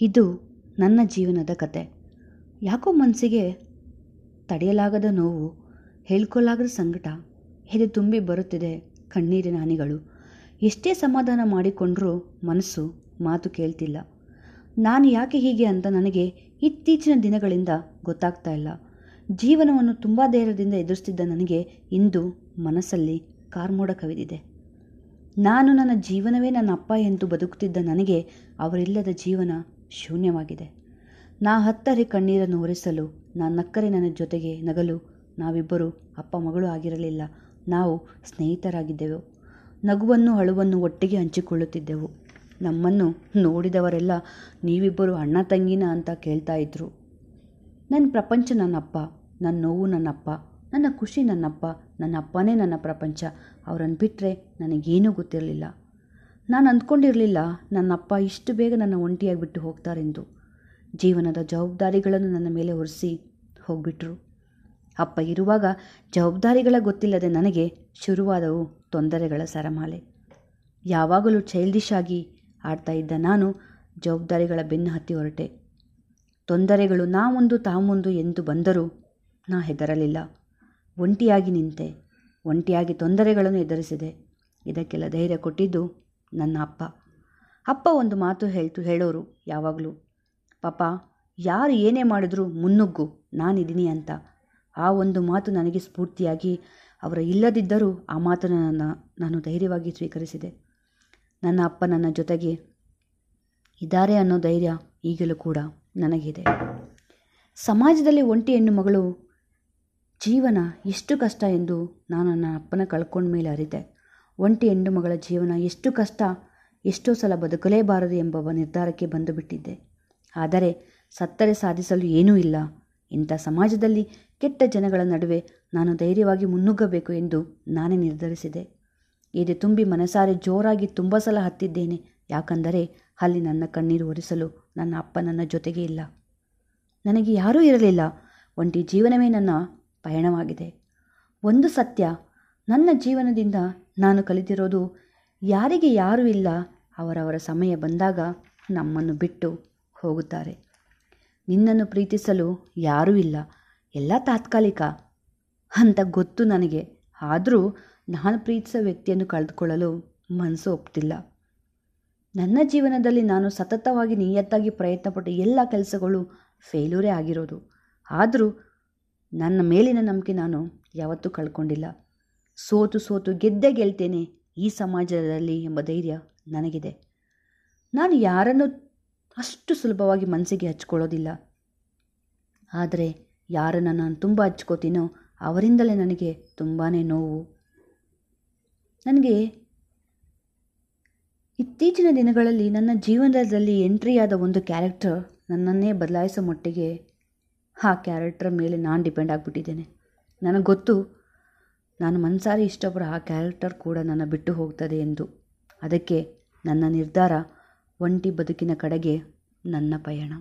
ಇದು ನನ್ನ ಜೀವನದ ಕತೆ. ಯಾಕೋ ಮನಸ್ಸಿಗೆ ತಡೆಯಲಾಗದ ನೋವು ಹೇಳ್ಕೊಳ್ಳಾಗದ ಸಂಕಟ ಎದೆ ತುಂಬಿ ಬರುತ್ತಿದೆ ಕಣ್ಣೀರಿನ ಹನಿಗಳು. ಎಷ್ಟೇ ಸಮಾಧಾನ ಮಾಡಿಕೊಂಡರೂ ಮನಸ್ಸು ಮಾತು ಕೇಳ್ತಿಲ್ಲ. ನಾನು ಯಾಕೆ ಹೀಗೆ ಅಂತ ನನಗೆ ಇತ್ತೀಚಿನ ದಿನಗಳಿಂದ ಗೊತ್ತಾಗ್ತಾ ಇಲ್ಲ. ಜೀವನವನ್ನು ತುಂಬ ಧೈರ್ಯದಿಂದ ಎದುರಿಸ್ತಿದ್ದ ನನಗೆ ಇಂದು ಮನಸ್ಸಲ್ಲಿ ಕಾರ್ಮೋಡ ಕವಿದಿದೆ. ನಾನು ನನ್ನ ಜೀವನವೇ ನನ್ನ ಅಪ್ಪ ಎಂದು ಬದುಕುತ್ತಿದ್ದ ನನಗೆ ಅವರಿಲ್ಲದ ಜೀವನ ಶೂನ್ಯವಾಗಿದೆ. ನಾ ಹತ್ತರಿ ಕಣ್ಣೀರನ್ನು ಒರೆಸಲು, ನಾ ನಕ್ಕರೆ ನನ್ನ ಜೊತೆಗೆ ನಗಲು, ನಾವಿಬ್ಬರು ಅಪ್ಪ ಮಗಳು ಆಗಿರಲಿಲ್ಲ. ನಾವು ಸ್ನೇಹಿತರಾಗಿದ್ದೆವು. ನಗುವನ್ನು ಅಳುವನ್ನು ಒಟ್ಟಿಗೆ ಹಂಚಿಕೊಳ್ಳುತ್ತಿದ್ದೆವು. ನಮ್ಮನ್ನು ನೋಡಿದವರೆಲ್ಲ, ನೀವಿಬ್ಬರು ಅಣ್ಣ ತಂಗಿನ ಅಂತ ಕೇಳ್ತಾ ಇದ್ರು. ನನ್ನ ಪ್ರಪಂಚ ನನ್ನಪ್ಪ ನನ್ನ ನೋವು ನನ್ನಪ್ಪ ನನ್ನ ಖುಷಿ ನನ್ನಪ್ಪ ನನ್ನ ಅಪ್ಪನೇ ನನ್ನ ಪ್ರಪಂಚ. ಅವರನ್ನು ಬಿಟ್ಟರೆ ನನಗೇನೂ ಗೊತ್ತಿರಲಿಲ್ಲ. ನಾನು ಅಂದ್ಕೊಂಡಿರಲಿಲ್ಲ ನನ್ನಪ್ಪ ಇಷ್ಟು ಬೇಗ ನನ್ನ ಒಂಟಿಯಾಗಿ ಬಿಟ್ಟು ಹೋಗ್ತಾರೆಂದು. ಜೀವನದ ಜವಾಬ್ದಾರಿಗಳನ್ನು ನನ್ನ ಮೇಲೆ ಹೊರಿಸಿ ಹೋಗ್ಬಿಟ್ರು. ಅಪ್ಪ ಇರುವಾಗ ಜವಾಬ್ದಾರಿಗಳ ಗೊತ್ತಿಲ್ಲದೆ ನನಗೆ ಶುರುವಾದವು ತೊಂದರೆಗಳ ಸರಮಾಲೆ. ಯಾವಾಗಲೂ ಚೈಲ್ಡಿಶ್ ಆಗಿ ಆಡ್ತಾ ಇದ್ದ ನಾನು ಜವಾಬ್ದಾರಿಗಳ ಬೆನ್ನು ಹತ್ತಿ ಹೊರಟೆ. ತೊಂದರೆಗಳು ನಾ ಮುಂದು ತಾ ಮುಂದು ಎಂದು ಬಂದರೂ ನಾ ಹೆದರಲಿಲ್ಲ. ಒಂಟಿಯಾಗಿ ನಿಂತೆ, ಒಂಟಿಯಾಗಿ ತೊಂದರೆಗಳನ್ನು ಎದುರಿಸಿದೆ. ಇದಕ್ಕೆಲ್ಲ ಧೈರ್ಯ ಕೊಟ್ಟಿದ್ದು ನನ್ನ ಅಪ್ಪ. ಅಪ್ಪ ಒಂದು ಮಾತು ಹೇಳ್ತು, ಹೇಳೋರು ಯಾವಾಗಲೂ, ಪಾಪ, ಯಾರು ಏನೇ ಮಾಡಿದ್ರೂ ಮುನ್ನುಗ್ಗು, ನಾನಿದ್ದೀನಿ ಅಂತ. ಆ ಒಂದು ಮಾತು ನನಗೆ ಸ್ಫೂರ್ತಿಯಾಗಿ, ಅವರ ಇಲ್ಲದಿದ್ದರೂ ಆ ಮಾತನ್ನು ನನ್ನ, ನಾನು ಧೈರ್ಯವಾಗಿ ಸ್ವೀಕರಿಸಿದೆ. ನನ್ನ ಅಪ್ಪ ನನ್ನ ಜೊತೆಗೆ ಇದ್ದಾರೆ ಅನ್ನೋ ಧೈರ್ಯ ಈಗಲೂ ಕೂಡ ನನಗಿದೆ. ಸಮಾಜದಲ್ಲಿ ಒಂಟಿ ಹೆಣ್ಣು ಮಗಳು ಜೀವನ ಎಷ್ಟು ಕಷ್ಟ ಎಂದು ನಾನು ನನ್ನ ಅಪ್ಪನ ಕಳ್ಕೊಂಡ ಮೇಲೆ ಅರಿತೆ. ಒಂಟಿ ಹೆಣ್ಣು ಮಗಳ ಜೀವನ ಎಷ್ಟು ಕಷ್ಟ, ಎಷ್ಟೋ ಸಲ ಬದುಕಲೇಬಾರದು ಎಂಬ ನಿರ್ಧಾರಕ್ಕೆ ಬಂದು ಬಿಟ್ಟಿದ್ದೆ ಆದರೆ ಸತ್ತರೆ ಸಾಧಿಸಲು ಏನೂ ಇಲ್ಲ. ಇಂಥ ಸಮಾಜದಲ್ಲಿ ಕೆಟ್ಟ ಜನಗಳ ನಡುವೆ ನಾನು ಧೈರ್ಯವಾಗಿ ಮುನ್ನುಗ್ಗಬೇಕು ಎಂದು ನಾನೇ ನಿರ್ಧರಿಸಿದೆ. ಎದೆ ತುಂಬಿ ಮನಸಾರೆ ಜೋರಾಗಿ ತುಂಬ ಸಲ ಹತ್ತಿದ್ದೇನೆ. ಯಾಕಂದರೆ ಅಲ್ಲಿ ನನ್ನ ಕಣ್ಣೀರು ಒರೆಸಲು ನನ್ನ ಅಪ್ಪ ನನ್ನ ಜೊತೆಗೆ ಇಲ್ಲ. ನನಗೆ ಯಾರೂ ಇರಲಿಲ್ಲ. ಒಂಟಿ ಜೀವನವೇ ನನ್ನ ಪಯಣವಾಗಿದೆ. ಒಂದು ಸತ್ಯ, ನನ್ನ ಜೀವನದಿಂದ ನಾನು ಕಲಿತಿರೋದು ಯಾರಿಗೆ ಯಾರು ಇಲ್ಲ, ಅವರವರ ಸಮಯ ಬಂದಾಗ ನಮ್ಮನ್ನು ಬಿಟ್ಟು ಹೋಗುತ್ತಾರೆ. ನಿನ್ನನ್ನು ಪ್ರೀತಿಸಲು ಯಾರೂ ಇಲ್ಲ, ಎಲ್ಲ ತಾತ್ಕಾಲಿಕ ಅಂತ ಗೊತ್ತು ನನಗೆ. ಆದರೂ ನಾನು ಪ್ರೀತಿಸೋ ವ್ಯಕ್ತಿಯನ್ನು ಕಳೆದುಕೊಳ್ಳಲು ಮನಸ್ಸು ಒಪ್ತಿಲ್ಲ. ನನ್ನ ಜೀವನದಲ್ಲಿ ನಾನು ಸತತವಾಗಿ ನಿಯತ್ತಾಗಿ ಪ್ರಯತ್ನಪಟ್ಟ ಎಲ್ಲ ಕೆಲಸಗಳು ಫೇಲ್ಯೂರೇ ಆಗಿರೋದು. ಆದರೂ ನನ್ನ ಮೇಲಿನ ನಂಬಿಕೆ ನಾನು ಯಾವತ್ತೂ ಕಳ್ಕೊಂಡಿಲ್ಲ. ಸೋತು ಸೋತು ಗೆದ್ದೇ ಗೆಲ್ತೇನೆ ಈ ಸಮಾಜದಲ್ಲಿ ಎಂಬ ಧೈರ್ಯ ನನಗಿದೆ. ನಾನು ಯಾರನ್ನು ಅಷ್ಟು ಸುಲಭವಾಗಿ ಮನಸ್ಸಿಗೆ ಹಚ್ಕೊಳ್ಳೋದಿಲ್ಲ. ಆದರೆ ಯಾರನ್ನು ನಾನು ತುಂಬ ಹಚ್ಕೋತೀನೋ ಅವರಿಂದಲೇ ನನಗೆ ತುಂಬಾ ನೋವು. ನನಗೆ ಇತ್ತೀಚಿನ ದಿನಗಳಲ್ಲಿ ನನ್ನ ಜೀವನದಲ್ಲಿ ಎಂಟ್ರಿಯಾದ ಒಂದು ಕ್ಯಾರೆಕ್ಟರ್ ನನ್ನನ್ನೇ ಬದಲಾಯಿಸೋ ಮಟ್ಟಿಗೆ ಆ ಕ್ಯಾರೆಕ್ಟರ್ ಮೇಲೆ ನಾನು ಡಿಪೆಂಡ್ ಆಗಿಬಿಟ್ಟಿದ್ದೇನೆ. ನನಗೆ ಗೊತ್ತು ನಾನು ಮನಸಾರಿ ಇಷ್ಟಪಡೋ ಆ ಕ್ಯಾರೆಕ್ಟರ್ ಕೂಡ ನನ್ನ ಬಿಟ್ಟು ಹೋಗ್ತದೆ ಎಂದು. ಅದಕ್ಕೆ ನನ್ನ ನಿರ್ಧಾರ ಒಂಟಿ ಬದುಕಿನ ಕಡೆಗೆ ನನ್ನ ಪಯಣ.